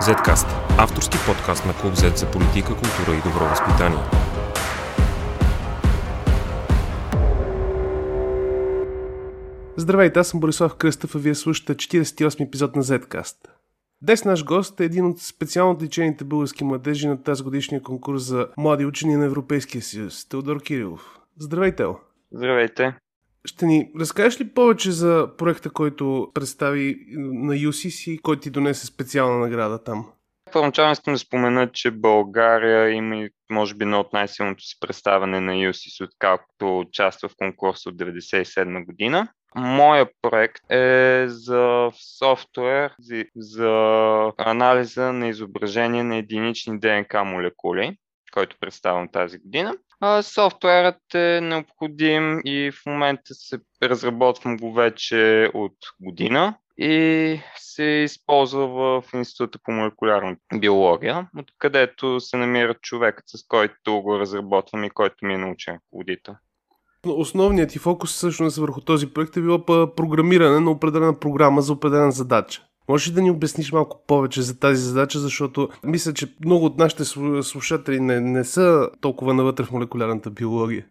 Zcast – авторски подкаст на Клуб Z за политика, култура и добро възпитание. Здравейте, аз съм Борислав Кръстъв, а вие слушате 48 епизод на Zcast. Днес наш гост е един от специално отличените български младежи на тази годишния конкурс за млади учени на Европейския съюз, Теодор Кирилов. Здравейте! Здравейте! Ще ни разкажеш ли повече за проекта, който представи на UCC и който ти донесе специална награда там? Първоначално искам да спомена, че България има може би едно от най-силното си представяне на UCC, откакто участва в конкурс от 1997 година. Моя проект е за софтуер за анализа на изображение на единични ДНК молекули, който представям тази година. Софтуерът е необходим и в момента се разработвам го вече от година и се използва в Института по молекулярна биология, откъдето се намира човекът, с който го разработвам и който ми е научен ръководител. Основният ти фокус всъщност върху този проект е било програмиране на определена програма за определена задача. Можеш ли да ни обясниш малко повече за тази задача, защото мисля, че много от нашите слушатели не, не са толкова навътре в молекулярната биология.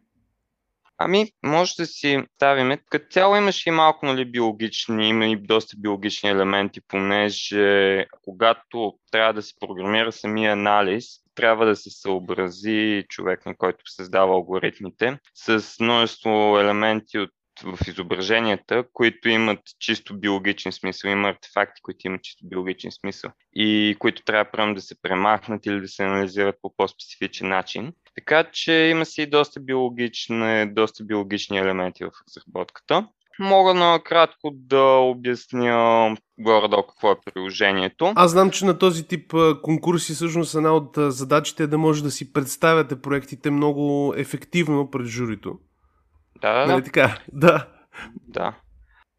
Ами, може да си ставиме. Като цяло имаше и малко нали, биологични, има и доста биологични елементи, понеже когато трябва да се програмира самия анализ, трябва да се съобрази човек, на който създава алгоритмите, с множество елементи от в изображенията, които имат чисто биологичен смисъл. Има артефакти, които имат чисто биологичен смисъл и които трябва прямо да се премахнат или да се анализират по по-специфичен начин. Така че има си доста биологични, доста биологични елементи в разработката. Мога накратко да обясня горе-долу какво е приложението. Аз знам, че на този тип конкурси всъщност една от задачите е да може да си представяте проектите много ефективно пред журито. Да, да. Нали така? Да. Да.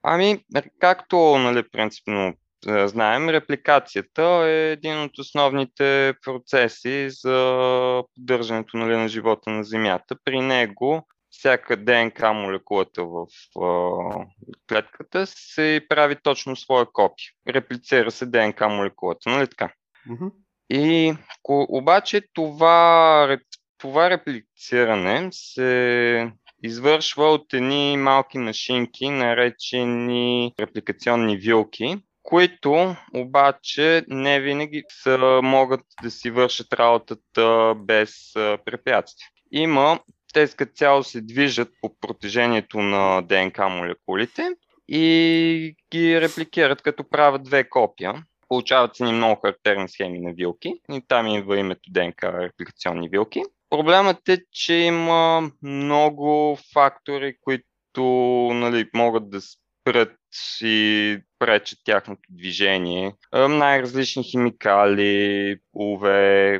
Ами, както, нали, принципно знаем, репликацията е един от основните процеси за поддържането нали, на живота на Земята. При него всяка ДНК молекулата в а, клетката се прави точно своя копия. Реплицира се ДНК молекулата, нали така? Mm-hmm. И обаче това, това реплициране се извършва от едни малки машинки, наречени репликационни вилки, които обаче не винаги са, могат да си вършат работата без препятствия. Има, те като цяло се движат по протежението на ДНК молекулите и ги репликират като правят две копия. Получават се ни много характерни схеми на вилки и там идва името ДНК репликационни вилки. Проблемът е, че има много фактори, които нали, могат да спрат и пречат тяхното движение. Най-различни химикали, УВ,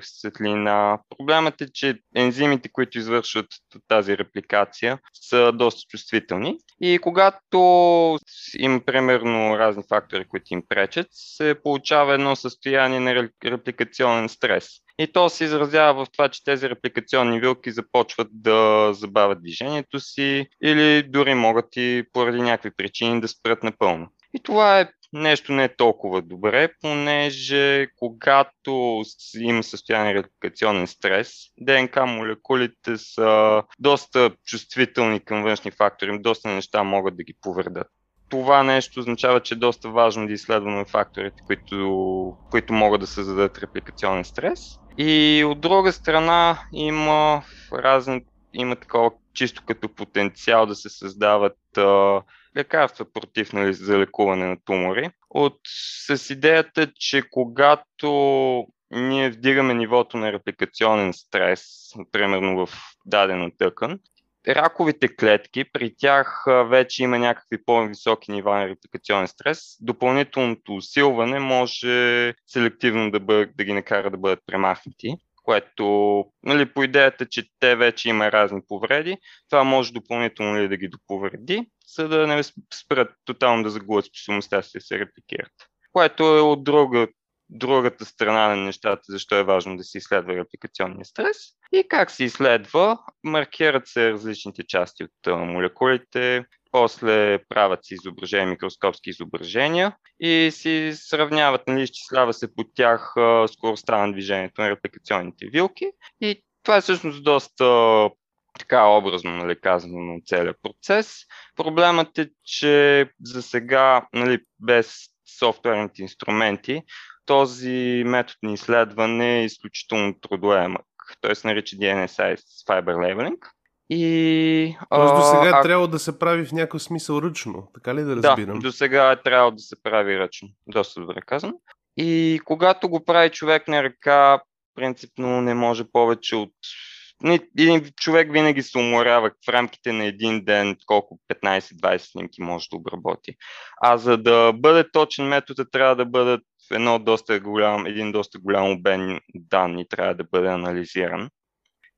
светлина. Проблемът е, че ензимите, които извършват тази репликация, са доста чувствителни. И когато има примерно разни фактори, които им пречат, се получава едно състояние на репликационен стрес. И то се изразява в това, че тези репликационни вилки започват да забавят движението си или дори могат и поради някакви причини да спрат напълно. И това е нещо не е толкова добре, понеже когато има състояние репликационен стрес, ДНК молекулите са доста чувствителни към външни фактори, доста неща могат да ги повредят. Това нещо означава, че е доста важно да изследваме факторите, които, които могат да създадат репликационен стрес. И от друга страна има разни, има такова чисто като потенциал да се създават а, лекарства против нали, за лекуване на тумори. От, с идеята, че когато ние вдигаме нивото на репликационен стрес, примерно в дадена тъкан, раковите клетки, при тях вече има някакви по-високи нива на репликационен стрес. Допълнителното усилване може селективно да, бъд, да ги накара да бъдат премахнати което нали, по идеята, че те вече има разни повреди, това може допълнително нали, да ги доповреди, за да не спрат тотално да загубят способността си да се репликират. Което е от друга, другата страна на нещата, защо е важно да се изследва репликационния стрес. И как се изследва? Маркират се различните части от молекулите, после правят си изображения, микроскопски изображения и си сравняват, нали, изчислява се по тях скоростта на движението на репликационните вилки и това е всъщност доста така образно нали, казано на целият процес. Проблемът е, че за сега, нали, без софтуерните инструменти, този метод на изследване е изключително трудоемък. Той се нарича DNSI Fiber Labeling. И, Тоест до сега е трябвало да се прави в някакъв смисъл ръчно, така ли да разбирам? Да, до сега е трябвало да се прави ръчно. Доста добре казано. И когато го прави човек на ръка, принципно не може повече от един човек винаги се уморява в рамките на един ден колко 15-20 снимки може да обработи. А за да бъде точен метод, трябва да бъдат едно доста голям, един доста голям обем данни трябва да бъде анализиран.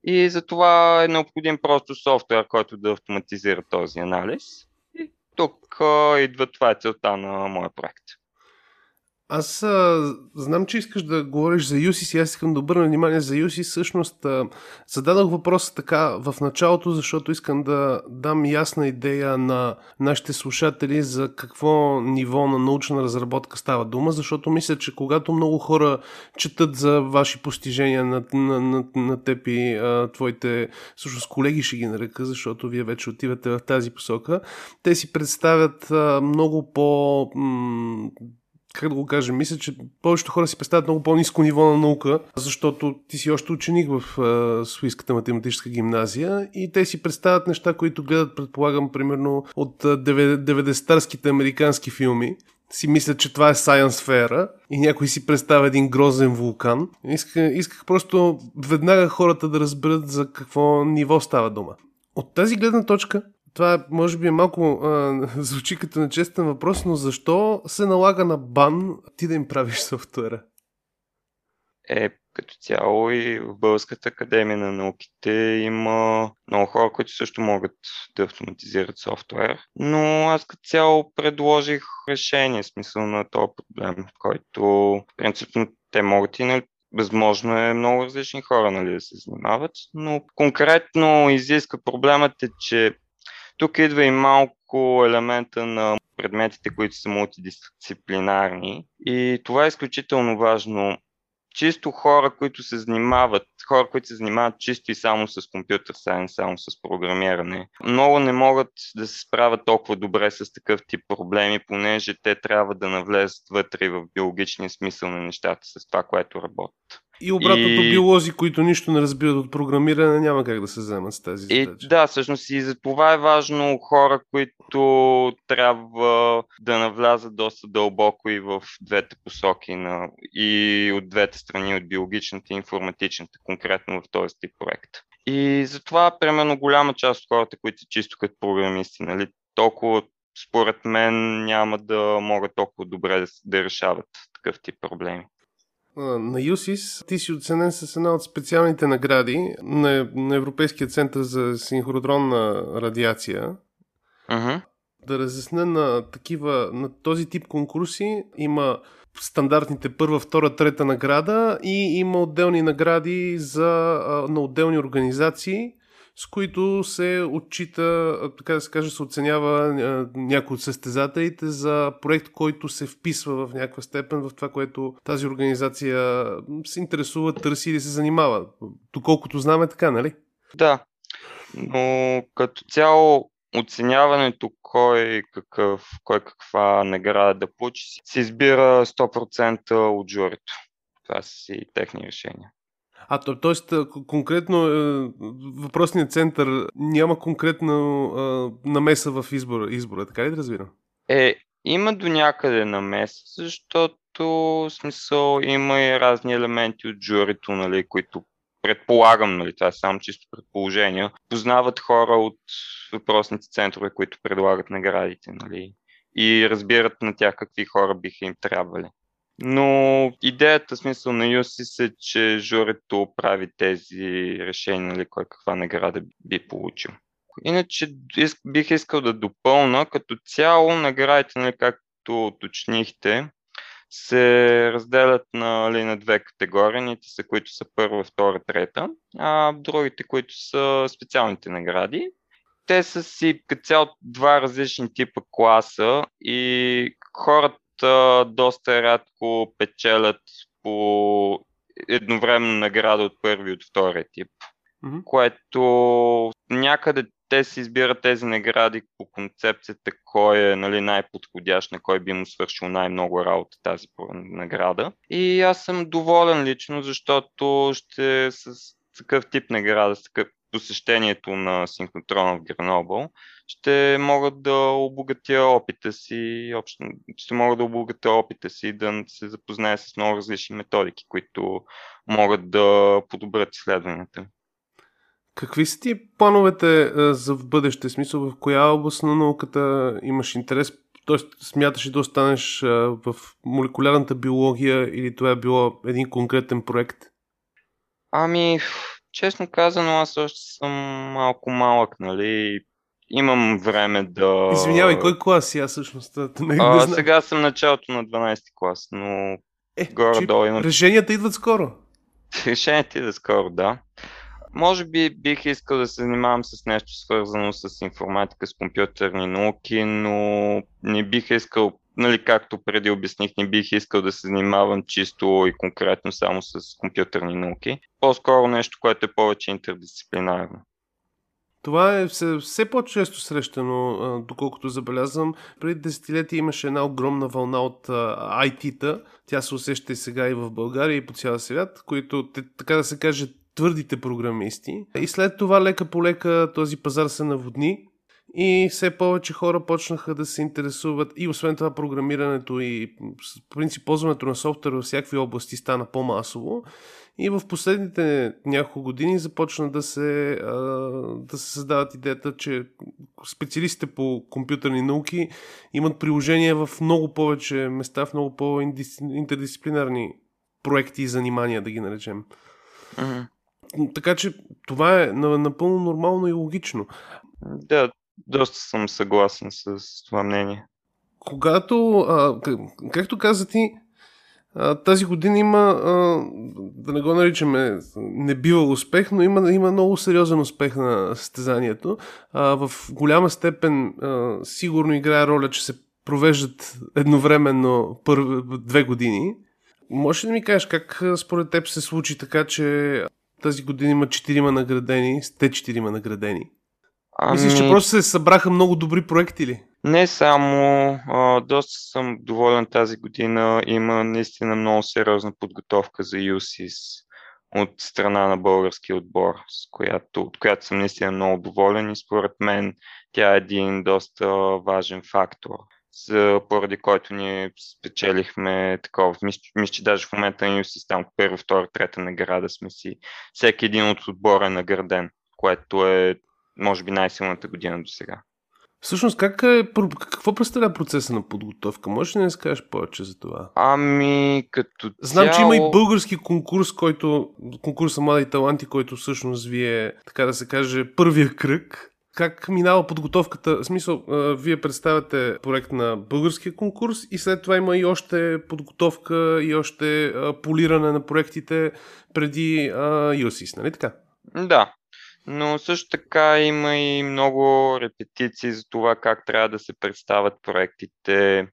И за това е необходим просто софтуер, който да автоматизира този анализ. И тук идва това е целта на моя проект. Аз а, знам, че искаш да говориш за USIS и аз искам да обърна внимание за USIS. Всъщност а, зададох въпроса така в началото, защото искам да дам ясна идея на нашите слушатели за какво ниво на научна разработка става дума, защото мисля, че когато много хора четат за ваши постижения на, на, на, на теб и а, твоите всъщност колеги ще ги нарека, защото вие вече отивате в тази посока, те си представят а, много по... М- как да го кажа, мисля, че повечето хора си представят много по-низко ниво на наука, защото ти си още ученик в а, Суиската математическа гимназия и те си представят неща, които гледат, предполагам, примерно от 90-тарските американски филми си мислят, че това е Science Fair и някой си представя един грозен вулкан. Исках, исках просто веднага хората да разберат за какво ниво става дума. От тази гледна точка, това може би е малко а, звучи като нечестен въпрос, но защо се налага на бан ти да им правиш софтуера? Е, като цяло и в Българската академия на науките има много хора, които също могат да автоматизират софтуер, но аз като цяло предложих решение, смисъл на този проблем, който принципно те могат и нали, Възможно е много различни хора нали, да се занимават, но конкретно изиска проблемът е, че тук идва и малко елемента на предметите, които са мултидисциплинарни и това е изключително важно. Чисто хора, които се занимават, хора, които се занимават чисто и само с компютър сайенс, само с програмиране, много не могат да се справят толкова добре с такъв тип проблеми, понеже те трябва да навлезат вътре в биологичния смисъл на нещата с това, което работят. И обратното, и... биолози, които нищо не разбират от програмиране, няма как да се вземат с тази задача. И, да, всъщност и за това е важно хора, които трябва да навлязат доста дълбоко и в двете посоки на, и от двете страни, от биологичната и информатичната, конкретно в този тип проект. И затова, примерно, голяма част от хората, които са чисто като програмисти, нали, толкова според мен няма да могат толкова добре да, да решават такъв тип проблеми на ЮСИС ти си оценен с една от специалните награди на, на Европейския център за синхротронна радиация. Uh-huh. Да разясня на такива, на този тип конкурси има стандартните първа, втора, трета награда и има отделни награди за, на отделни организации с които се отчита, така да се каже, се оценява някой от състезателите за проект, който се вписва в някаква степен в това, което тази организация се интересува, търси или се занимава. Доколкото знаме така, нали? Да, но като цяло оценяването кой, какъв, кой каква награда да получи се избира 100% от журито. Това са си техни решения. А, то, т.е. конкретно е, въпросният център няма конкретна е, намеса в избора, избора, така ли да разбирам? Е, има до някъде намеса, защото смисъл има и разни елементи от журито, нали, които предполагам, нали, това е само чисто предположение, познават хора от въпросните центрове, които предлагат наградите, нали, и разбират на тях какви хора биха им трябвали. Но идеята, смисъл на USIS е, че журито прави тези решения, нали, кой каква награда би получил. Иначе бих искал да допълна, като цяло наградите, нали, както уточнихте, се разделят на, нали, на две категории. Ните са, които са първа, втора, трета, а другите, които са специалните награди. те са си цяло два различни типа класа и хората доста рядко печелят по едновременно награда от първи и от втория тип, mm-hmm. което някъде те си избират тези награди по концепцията кой е нали, най-подходящ, на кой би му свършил най-много работа тази награда. И аз съм доволен лично, защото ще с такъв тип награда, с такъв посещението на синхротрона в Гренобъл, ще могат да обогатя опита си, общо, ще могат да обогатя опита си да се запознае с много различни методики, които могат да подобрят изследванията. Какви са ти плановете за в бъдеще? Смисъл, в коя област на науката имаш интерес? Тоест, смяташ ли да останеш в молекулярната биология или това е било един конкретен проект? Ами, честно казано, аз още съм малко малък, нали? Имам време да... Извинявай, кой клас си аз всъщност? Не, а, не сега съм началото на 12 клас, но е, горе-долу имам... Решенията идват скоро. Решенията идват скоро, да. Може би бих искал да се занимавам с нещо свързано с информатика, с компютърни науки, но не бих искал, нали, както преди обясних, не бих искал да се занимавам чисто и конкретно само с компютърни науки. По-скоро нещо, което е повече интердисциплинарно. Това е все, все по-често срещано, доколкото забелязвам. Преди десетилетия имаше една огромна вълна от IT-та. Тя се усеща и сега и в България и по цял свят, които, така да се каже, твърдите програмисти. И след това лека по лека този пазар се наводни и все повече хора почнаха да се интересуват и освен това програмирането и принцип ползването на софтуер във всякакви области стана по-масово. И в последните няколко години започна да се, да се създават идеята, че специалистите по компютърни науки имат приложения в много повече места, в много по-интердисциплинарни проекти и занимания, да ги наречем. Uh-huh. Така че това е напълно нормално и логично. Да, доста съм съгласен с това мнение. Когато, а, както каза ти, а, тази година има, а, да не го наричаме не бива успех, но има, има много сериозен успех на състезанието. А, в голяма степен а, сигурно играе роля, че се провеждат едновременно първи, две години. Може ли да ми кажеш как според теб се случи така, че тази година има четирима наградени, сте четирима наградени. Ами... Мислиш, че просто се събраха много добри проекти ли? Не само, а, доста съм доволен тази година. Има наистина много сериозна подготовка за USIS от страна на българския отбор, с която, от която съм наистина много доволен и според мен тя е един доста важен фактор за, поради който ние спечелихме такова. Мисля, че даже в момента на си там първа, втора, трета награда сме си. Всеки един от отбора е награден, което е, може би, най-силната година до сега. Всъщност, как е, какво представлява процеса на подготовка? Можеш ли да не скажеш повече за това? Ами, като Знам, цяло... че има и български конкурс, който, конкурса Млади таланти, който всъщност вие, така да се каже, първия кръг как минава подготовката? В смисъл, вие представяте проект на българския конкурс и след това има и още подготовка и още полиране на проектите преди USIS, нали така? Да, но също така има и много репетиции за това как трябва да се представят проектите,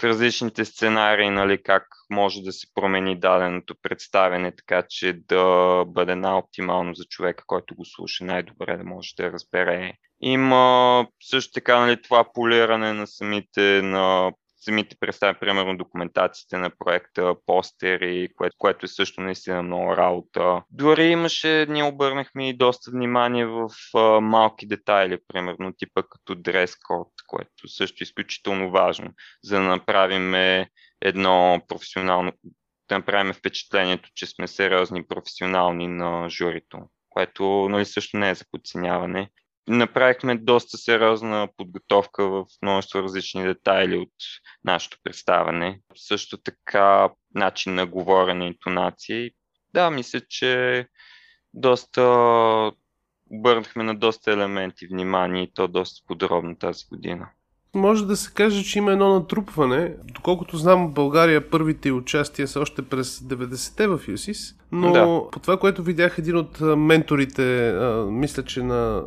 в различните сценарии, нали, как може да се промени даденото представяне, така че да бъде най-оптимално за човека, който го слуша най-добре, да може да разбере. Има също така нали, това полиране на самите на самите представя, примерно, документациите на проекта, постери, което, което е също наистина много работа. Дори имаше, ние обърнахме и доста внимание в а, малки детайли, примерно, типа като дрес код, което също е изключително важно, за да направим едно професионално, да направим впечатлението, че сме сериозни професионални на журито, което нали, също не е за подценяване направихме доста сериозна подготовка в множество различни детайли от нашето представане. Също така начин на говорене, интонации. Да, мисля, че доста обърнахме на доста елементи внимание и то доста подробно тази година. Може да се каже, че има едно натрупване. Доколкото знам, България първите участия са още през 90-те в ЮСИС, но да. по това, което видях един от менторите, а, мисля, че на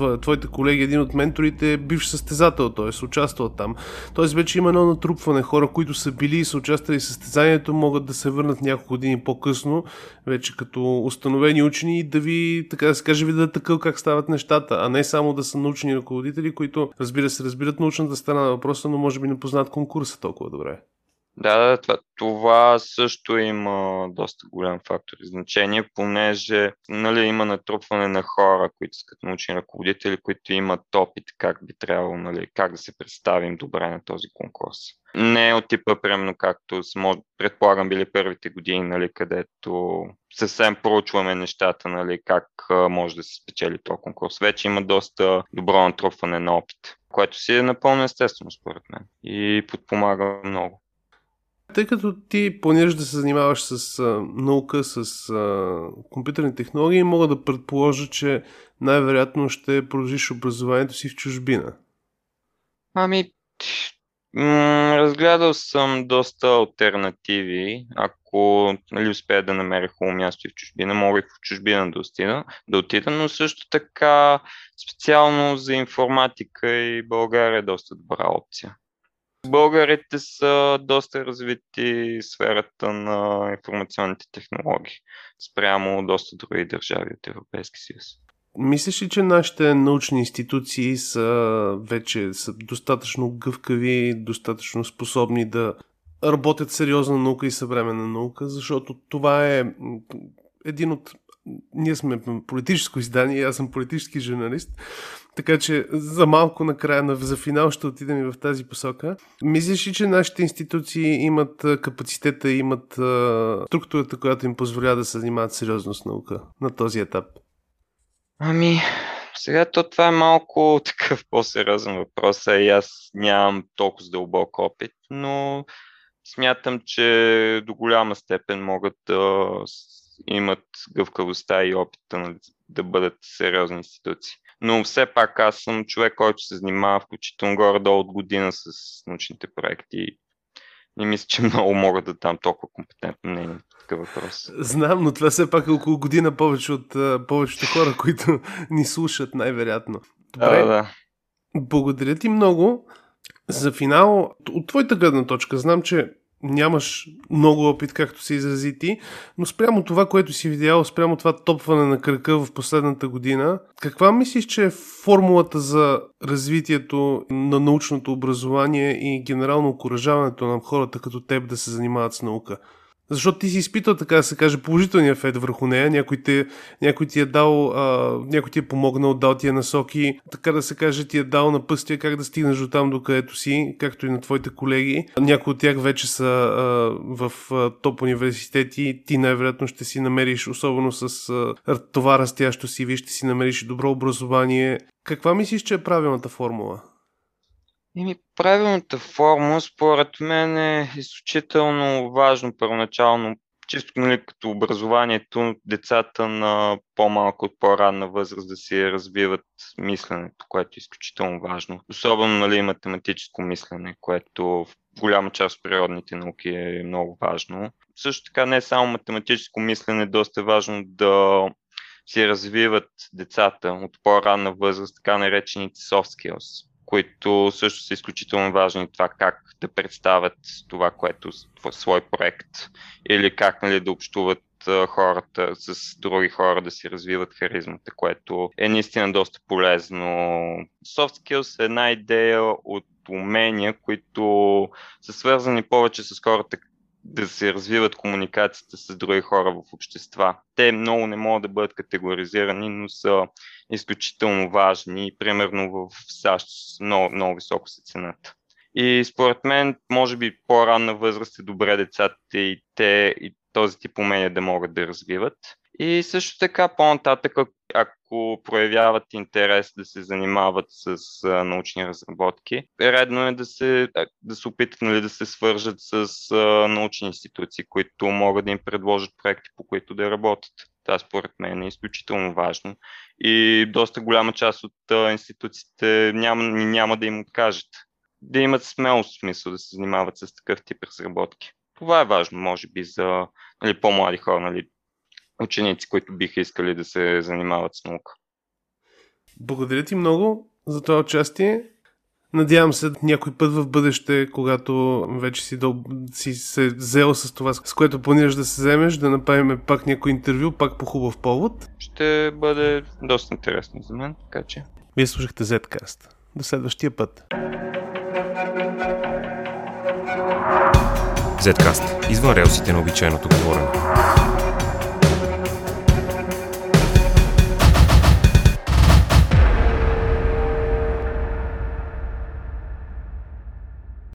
а, твоите колеги, един от менторите е бивш състезател, т.е. участвал там. Т.е. вече има едно натрупване. Хора, които са били и са участвали в състезанието, могат да се върнат няколко години по-късно, вече като установени учени и да ви, така да се каже, ви да такъв как стават нещата, а не само да са научни ръководители, които разбира се разбират научната страна на въпроса, но може би не познат конкурса толкова добре. Да, това, това също има доста голям фактор и значение, понеже нали, има натрупване на хора, които са като научни ръководители, които имат опит как би трябвало, нали, как да се представим добре на този конкурс. Не е от типа, примерно, както предполагам били първите години, нали, където съвсем проучваме нещата, нали, как може да се спечели този конкурс. Вече има доста добро натрупване на опит, което си е напълно естествено според мен и подпомага много. Тъй като ти планираш да се занимаваш с а, наука, с а, компютърни технологии, мога да предположа, че най-вероятно ще продължиш образованието си в чужбина. Ами, разгледал съм доста альтернативи. Ако нали, успея да намеря хубаво място и в чужбина, мога и в чужбина да отида, да отида, но също така специално за информатика и България е доста добра опция. Българите са доста развити в сферата на информационните технологии спрямо доста други държави от Европейски съюз. Мислиш ли, че нашите научни институции са вече са достатъчно гъвкави, достатъчно способни да работят сериозна наука и съвременна наука, защото това е един от ние сме политическо издание, аз съм политически журналист, така че за малко накрая, на, за финал ще отидем и в тази посока. Мислиш ли, че нашите институции имат капацитета, имат структурата, която им позволява да се занимават сериозно с наука на този етап? Ами, сега то това е малко такъв по-сериозен въпрос, а и аз нямам толкова дълбок опит, но смятам, че до голяма степен могат да имат гъвкавостта и опита нали, да бъдат сериозни институции. Но все пак аз съм човек, който се занимава включително горе-долу от година с научните проекти. Не мисля, че много мога да дам толкова компетентно мнение такъв въпрос. Знам, но това все пак е около година повече от повечето хора, които ни слушат, най-вероятно. Добре. Да, да. Благодаря ти много. За финал, от твоята гледна точка, знам, че нямаш много опит, както се изрази ти, но спрямо това, което си видял, спрямо това топване на кръка в последната година, каква мислиш, че е формулата за развитието на научното образование и генерално окоръжаването на хората като теб да се занимават с наука? Защото ти си изпитал, така да се каже, положителния ефект върху нея. Някой, те, някой ти е дал, а, някой ти е помогнал, дал ти е насоки, така да се каже, ти е дал на пъстия как да стигнеш до там, до където си, както и на твоите колеги. Някои от тях вече са а, в а, топ университети. Ти най-вероятно ще си намериш, особено с а, това растящо си, виж, ще си намериш добро образование. Каква мислиш, че е правилната формула? Ими, правилната форма, според мен, е изключително важно първоначално, чисто нали, като образованието, децата на по-малко от по-ранна възраст да си развиват мисленето, което е изключително важно. Особено нали, математическо мислене, което в голяма част от природните науки е много важно. Също така не само математическо мислене, доста е важно да си развиват децата от по-ранна възраст, така наречените soft skills които също са изключително важни. Това как да представят това, което в свой проект или как нали, да общуват хората с други хора, да си развиват харизмата, което е наистина доста полезно. Soft skills е една идея от умения, които са свързани повече с хората, да се развиват комуникацията с други хора в общества. Те много не могат да бъдат категоризирани, но са изключително важни. Примерно в САЩ много, много високо се цената. И според мен, може би по-ранна възраст е добре децата и те и този тип умения да могат да развиват. И също така по-нататък, ако проявяват интерес да се занимават с а, научни разработки, редно е да се, да се опитат нали, да се свържат с а, научни институции, които могат да им предложат проекти, по които да работят. Това според мен е изключително важно и доста голяма част от а, институциите няма, няма да им откажат. да имат смелост в смисъл да се занимават с такъв тип разработки. Това е важно, може би, за нали, по-млади хора, нали, ученици, които биха искали да се занимават с наука. Благодаря ти много за това участие. Надявам се някой път в бъдеще, когато вече си, дъл... си се взел с това, с което планираш да се вземеш, да направим пак някой интервю, пак по хубав повод. Ще бъде доста интересно за мен, така че. Вие слушахте Zcast. До следващия път. Zcast. Извън релсите на обичайното говорене.